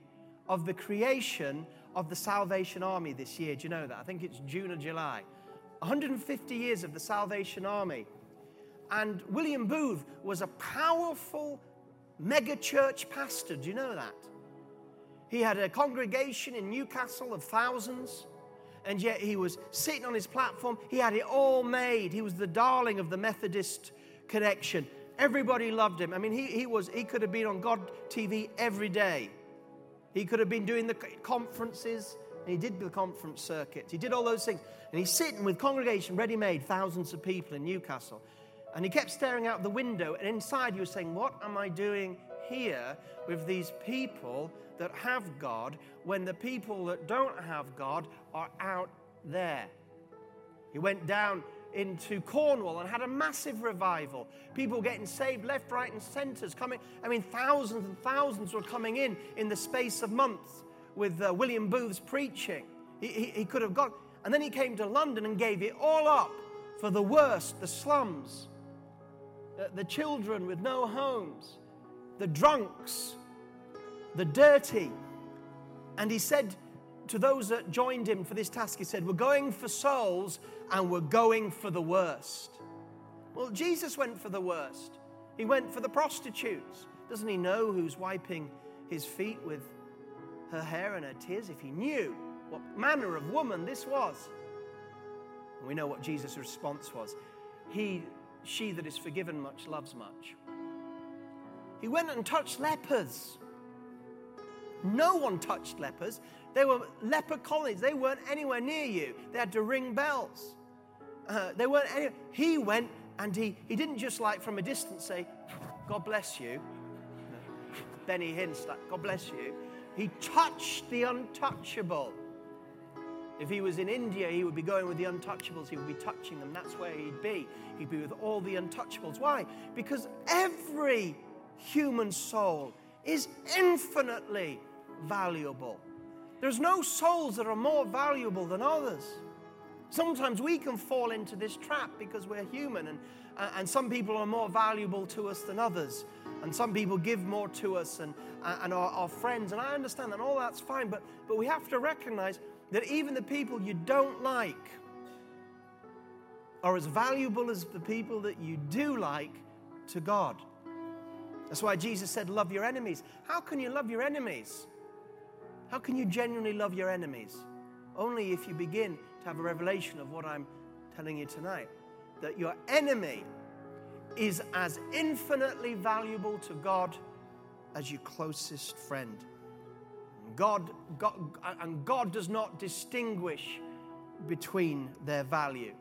of the creation of the Salvation Army this year. Do you know that? I think it's June or July. 150 years of the Salvation Army. And William Booth was a powerful mega church pastor. Do you know that? He had a congregation in Newcastle of thousands and yet he was sitting on his platform. He had it all made. He was the darling of the Methodist connection. Everybody loved him. I mean, he, he, was, he could have been on God TV every day. He could have been doing the conferences, and he did the conference circuits. He did all those things. And he's sitting with congregation ready made, thousands of people in Newcastle. And he kept staring out the window, and inside he was saying, What am I doing here with these people that have God when the people that don't have God are out there. He went down into Cornwall and had a massive revival. People getting saved left, right, and centers coming. I mean, thousands and thousands were coming in in the space of months with uh, William Booth's preaching. He, he, he could have gone. And then he came to London and gave it all up for the worst, the slums, the, the children with no homes, the drunks, the dirty. And he said to those that joined him for this task, he said, We're going for souls and we're going for the worst. Well, Jesus went for the worst. He went for the prostitutes. Doesn't he know who's wiping his feet with her hair and her tears? If he knew what manner of woman this was. We know what Jesus' response was. He, she that is forgiven much loves much. He went and touched lepers. No one touched lepers. They were leper colonies. They weren't anywhere near you. They had to ring bells. Uh, they weren't any, he went and he, he didn't just like from a distance say, God bless you. Benny Hinn, God bless you. He touched the untouchable. If he was in India, he would be going with the untouchables. He would be touching them. That's where he'd be. He'd be with all the untouchables. Why? Because every human soul is infinitely valuable. There's no souls that are more valuable than others. Sometimes we can fall into this trap because we're human, and, uh, and some people are more valuable to us than others. And some people give more to us and, uh, and are, are friends, and I understand that, and all that's fine, but, but we have to recognize that even the people you don't like are as valuable as the people that you do like to God. That's why Jesus said, Love your enemies. How can you love your enemies? How can you genuinely love your enemies? Only if you begin to have a revelation of what I'm telling you tonight that your enemy is as infinitely valuable to God as your closest friend. God, God, and God does not distinguish between their value.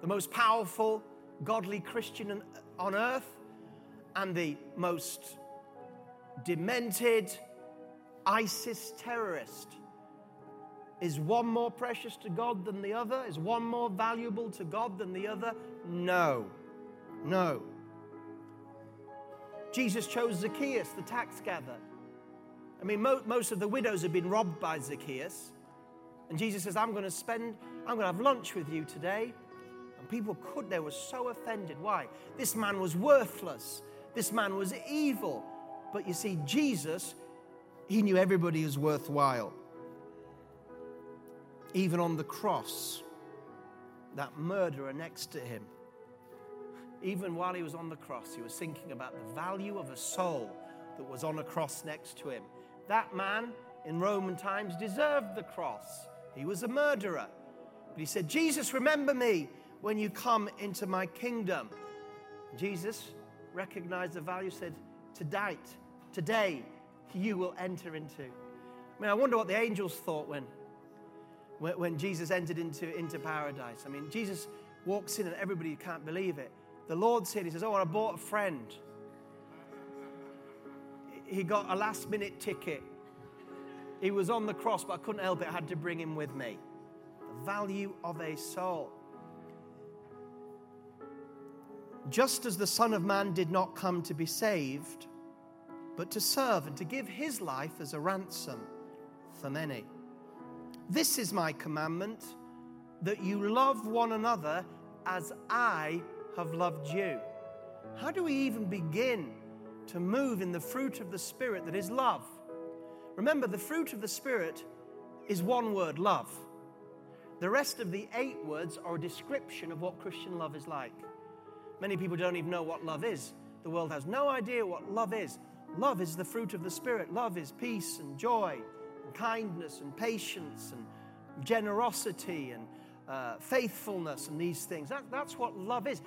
The most powerful, godly Christian on earth and the most demented ISIS terrorist is one more precious to God than the other? Is one more valuable to God than the other? No. No. Jesus chose Zacchaeus, the tax gatherer. I mean, mo- most of the widows had been robbed by Zacchaeus. And Jesus says, I'm going to spend, I'm going to have lunch with you today. And people could, they were so offended. Why? This man was worthless. This man was evil. But you see, Jesus, he knew everybody was worthwhile even on the cross, that murderer next to him, even while he was on the cross, he was thinking about the value of a soul that was on a cross next to him. That man in Roman times deserved the cross. He was a murderer. But he said, Jesus, remember me when you come into my kingdom. Jesus recognized the value, said, Tonight, today, you will enter into. I mean, I wonder what the angels thought when when, Jesus entered into, into paradise. I mean, Jesus walks in and everybody can't believe it. The Lord said, He says, Oh, I bought a friend. He got a last minute ticket. He was on the cross, but I couldn't help it. I had to bring him with me. The value of a soul. Just as the Son of Man did not come to be saved, but to serve and to give his life as a ransom for many. This is my commandment that you love one another as I have loved you. How do we even begin to move in the fruit of the Spirit that is love? Remember, the fruit of the Spirit is one word love. The rest of the eight words are a description of what Christian love is like. Many people don't even know what love is. The world has no idea what love is. Love is the fruit of the Spirit. Love is peace and joy, and kindness and patience and generosity and uh, faithfulness and these things. That, that's what love is.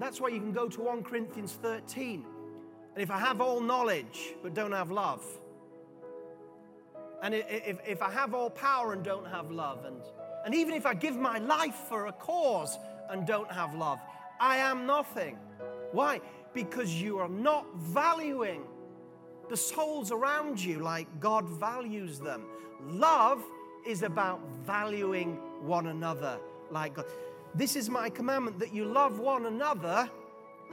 That's why you can go to 1 Corinthians 13. And if I have all knowledge but don't have love, and if, if I have all power and don't have love, and, and even if I give my life for a cause and don't have love, I am nothing. Why? Because you are not valuing the souls around you like God values them. Love is about valuing one another like God. This is my commandment that you love one another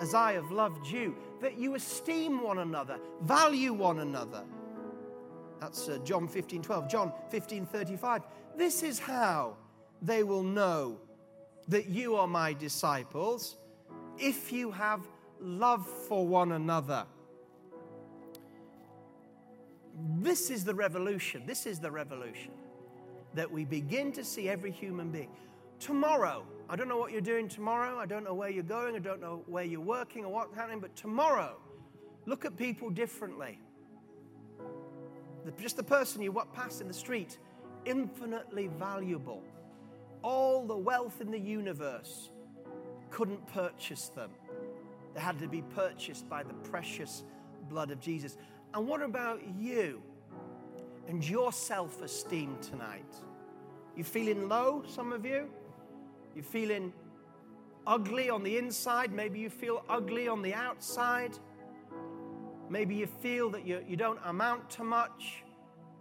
as I have loved you, that you esteem one another, value one another. That's uh, John 15 12. John 15 35. This is how they will know that you are my disciples if you have love for one another. This is the revolution. This is the revolution that we begin to see every human being. Tomorrow, I don't know what you're doing tomorrow. I don't know where you're going. I don't know where you're working or what's happening. But tomorrow, look at people differently. Just the person you walk past in the street, infinitely valuable. All the wealth in the universe couldn't purchase them. They had to be purchased by the precious blood of Jesus. And what about you and your self esteem tonight? You feeling low, some of you? You feeling ugly on the inside? Maybe you feel ugly on the outside. Maybe you feel that you, you don't amount to much.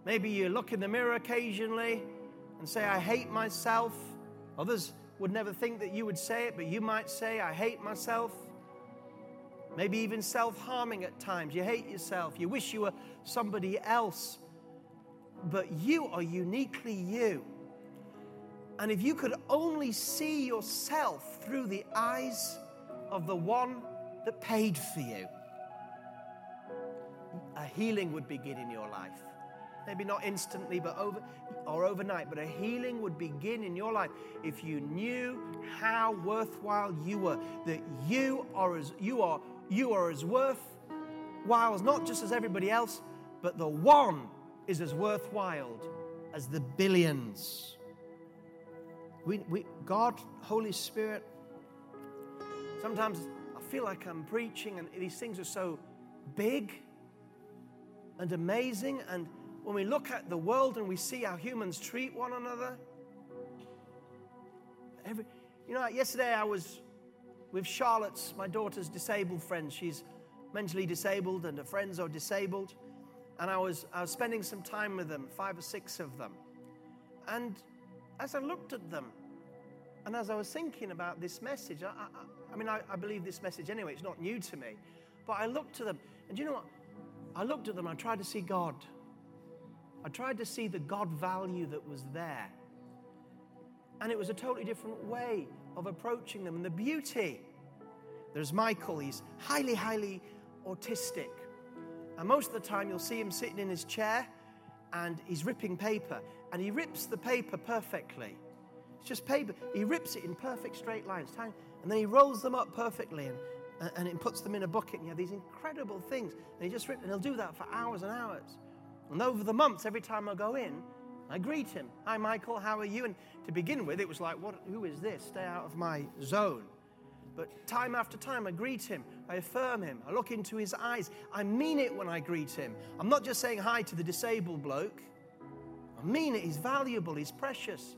Maybe you look in the mirror occasionally and say, I hate myself. Others would never think that you would say it, but you might say, I hate myself. Maybe even self harming at times. You hate yourself. You wish you were somebody else. But you are uniquely you. And if you could only see yourself through the eyes of the one that paid for you, a healing would begin in your life. Maybe not instantly, but over or overnight, but a healing would begin in your life if you knew how worthwhile you were. That you are as you are you are as worthwhile not just as everybody else, but the one is as worthwhile as the billions. We, we, God, Holy Spirit, sometimes I feel like I'm preaching and these things are so big and amazing. And when we look at the world and we see how humans treat one another, every, you know, yesterday I was with Charlotte's, my daughter's disabled friend. She's mentally disabled and her friends are disabled. And I was, I was spending some time with them, five or six of them. And as I looked at them, and as I was thinking about this message, I, I, I mean, I, I, believe this message anyway, it's not new to me. But I looked to them, and you know what? I looked at them, I tried to see God. I tried to see the God value that was there. And it was a totally different way of approaching them and the beauty. There's Michael, he's highly, highly autistic. And most of the time, you'll see him sitting in his chair and he's ripping paper. And he rips the paper perfectly. It's just paper. He rips it in perfect straight lines. And then he rolls them up perfectly and, and, and puts them in a bucket. And you have these incredible things. And he just rips, and he'll do that for hours and hours. And over the months, every time I go in, I greet him. Hi, Michael, how are you? And to begin with, it was like, what, who is this? Stay out of my zone. But time after time, I greet him, I affirm him, I look into his eyes. I mean it when I greet him. I'm not just saying hi to the disabled bloke, I mean it. He's valuable, he's precious.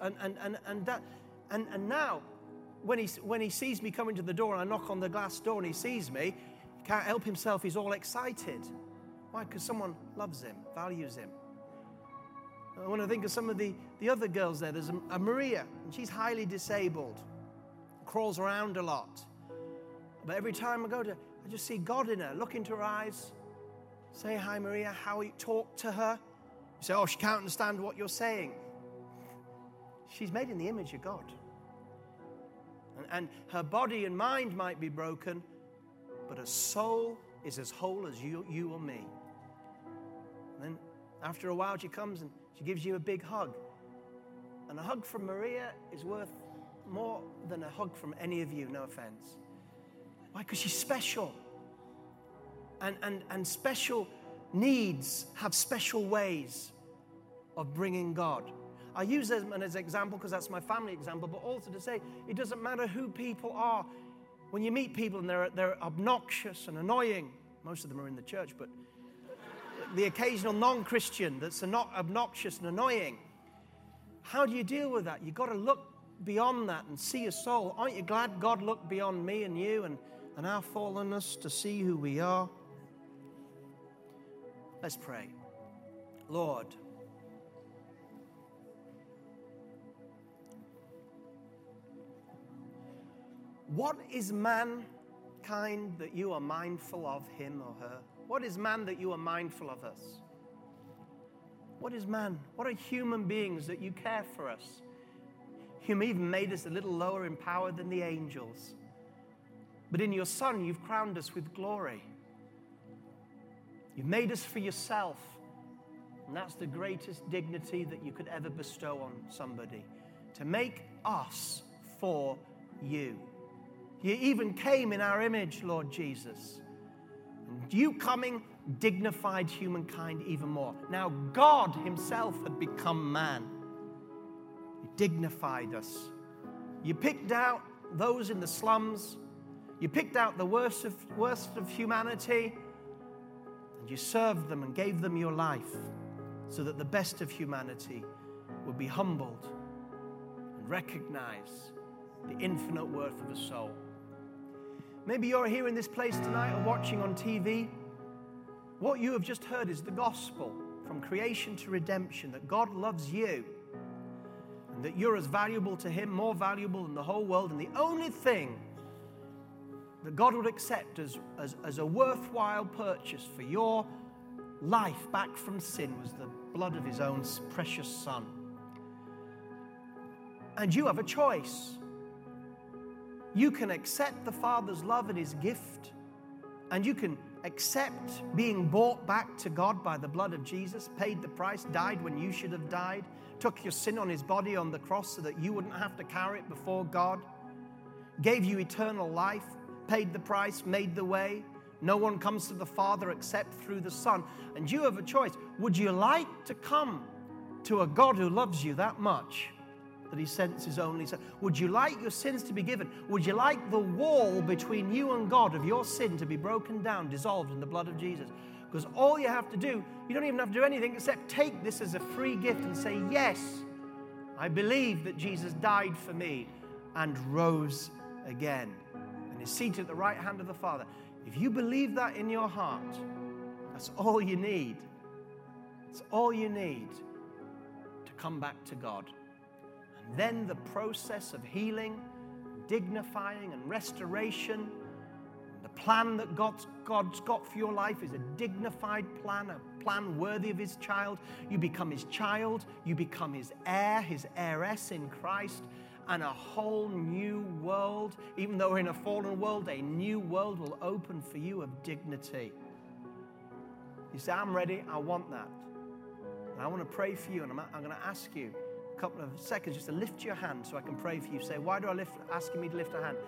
And, and, and, and, that, and, and now, when he, when he sees me coming to the door and I knock on the glass door and he sees me, he can't help himself, he's all excited. Why? Because someone loves him, values him. I want to think of some of the, the other girls there. There's a, a Maria, and she's highly disabled, crawls around a lot. But every time I go to, I just see God in her. Look into her eyes, say hi, Maria. How you talk to her? You say, oh, she can't understand what you're saying. She's made in the image of God. And, and her body and mind might be broken, but her soul is as whole as you, you or me. And then after a while, she comes and she gives you a big hug. And a hug from Maria is worth more than a hug from any of you, no offense. Why? Because she's special. And, and, and special needs have special ways of bringing God. I use them as an example because that's my family example, but also to say it doesn't matter who people are. When you meet people and they're, they're obnoxious and annoying, most of them are in the church, but the occasional non Christian that's not obnoxious and annoying. How do you deal with that? You've got to look beyond that and see a soul. Aren't you glad God looked beyond me and you and, and our fallenness to see who we are? Let's pray. Lord, What is mankind that you are mindful of him or her? What is man that you are mindful of us? What is man? What are human beings that you care for us? You even made us a little lower in power than the angels. But in your Son, you've crowned us with glory. You've made us for yourself. And that's the greatest dignity that you could ever bestow on somebody to make us for you. You even came in our image, Lord Jesus. And you coming dignified humankind even more. Now, God Himself had become man. You dignified us. You picked out those in the slums, you picked out the worst of, worst of humanity, you served them and gave them your life so that the best of humanity would be humbled and recognize the infinite worth of a soul. Maybe you're here in this place tonight or watching on TV what you have just heard is the gospel from creation to redemption that God loves you and that you're as valuable to Him, more valuable than the whole world. And the only thing that God would accept as, as, as a worthwhile purchase for your life back from sin was the blood of His own precious Son. And you have a choice. You can accept the Father's love and His gift, and you can accept being bought back to God by the blood of Jesus, paid the price, died when you should have died, took your sin on his body on the cross so that you wouldn't have to carry it before God, gave you eternal life, paid the price, made the way. No one comes to the Father except through the Son. And you have a choice. Would you like to come to a God who loves you that much? that he sends his only son. Would you like your sins to be given? Would you like the wall between you and God of your sin to be broken down, dissolved in the blood of Jesus? Because all you have to do, you don't even have to do anything except take this as a free gift and say, Yes, I believe that Jesus died for me and rose again and is seated at the right hand of the Father. If you believe that in your heart, that's all you need. It's all you need to come back to God. And then the process of healing, dignifying, and restoration. The plan that God's, God's got for your life is a dignified plan, a plan worthy of His child. You become His child, you become His heir, His heiress in Christ, and a whole new world. Even though we're in a fallen world, a new world will open for you of dignity. You say, I'm ready, I want that. And I want to pray for you, and I'm, I'm going to ask you a couple of seconds just to lift your hand so I can pray for you. Say, why do I lift, asking me to lift a hand?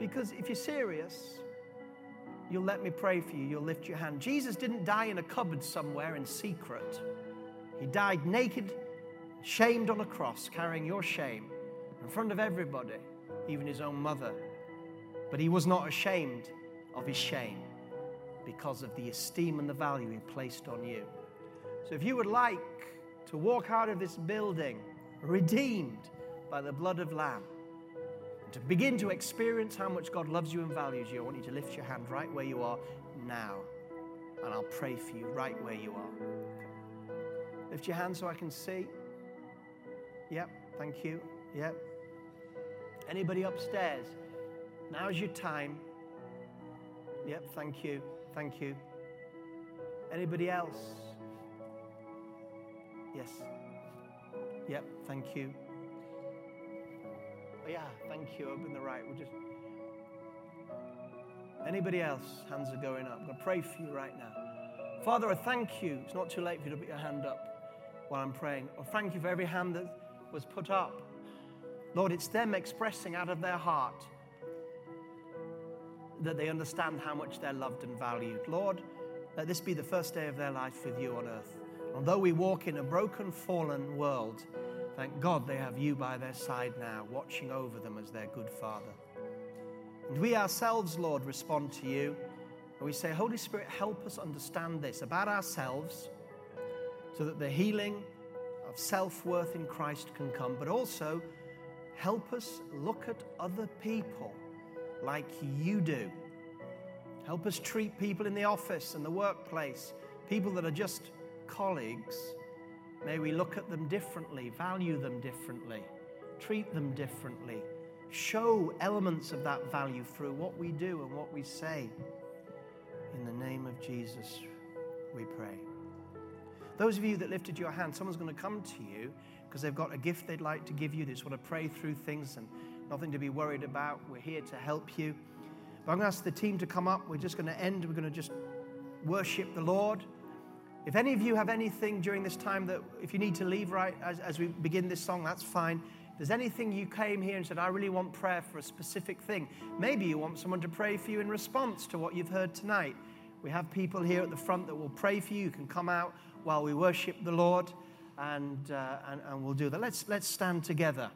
Because if you're serious, you'll let me pray for you. You'll lift your hand. Jesus didn't die in a cupboard somewhere in secret. He died naked, shamed on a cross, carrying your shame in front of everybody, even his own mother. But he was not ashamed of his shame because of the esteem and the value he placed on you. So if you would like to walk out of this building redeemed by the blood of Lamb. And to begin to experience how much God loves you and values you, I want you to lift your hand right where you are now. And I'll pray for you right where you are. Lift your hand so I can see. Yep, thank you. Yep. Anybody upstairs? Now's your time. Yep, thank you. Thank you. Anybody else? Yes. Yep, thank you. Oh, yeah, thank you. Up in the right. We'll just. Anybody else? Hands are going up. I'm going to pray for you right now. Father, I thank you. It's not too late for you to put your hand up while I'm praying. I thank you for every hand that was put up. Lord, it's them expressing out of their heart that they understand how much they're loved and valued. Lord, let this be the first day of their life with you on earth. Although we walk in a broken, fallen world, thank God they have you by their side now, watching over them as their good Father. And we ourselves, Lord, respond to you. And we say, Holy Spirit, help us understand this about ourselves so that the healing of self worth in Christ can come, but also help us look at other people like you do. Help us treat people in the office and the workplace, people that are just colleagues, may we look at them differently, value them differently, treat them differently, show elements of that value through what we do and what we say. In the name of Jesus, we pray. Those of you that lifted your hand, someone's going to come to you because they've got a gift they'd like to give you. They just want to pray through things and nothing to be worried about. We're here to help you. But I'm going to ask the team to come up. We're just going to end. We're going to just worship the Lord. If any of you have anything during this time that, if you need to leave right as, as we begin this song, that's fine. If there's anything you came here and said, I really want prayer for a specific thing, maybe you want someone to pray for you in response to what you've heard tonight. We have people here at the front that will pray for you. You can come out while we worship the Lord, and, uh, and, and we'll do that. Let's, let's stand together.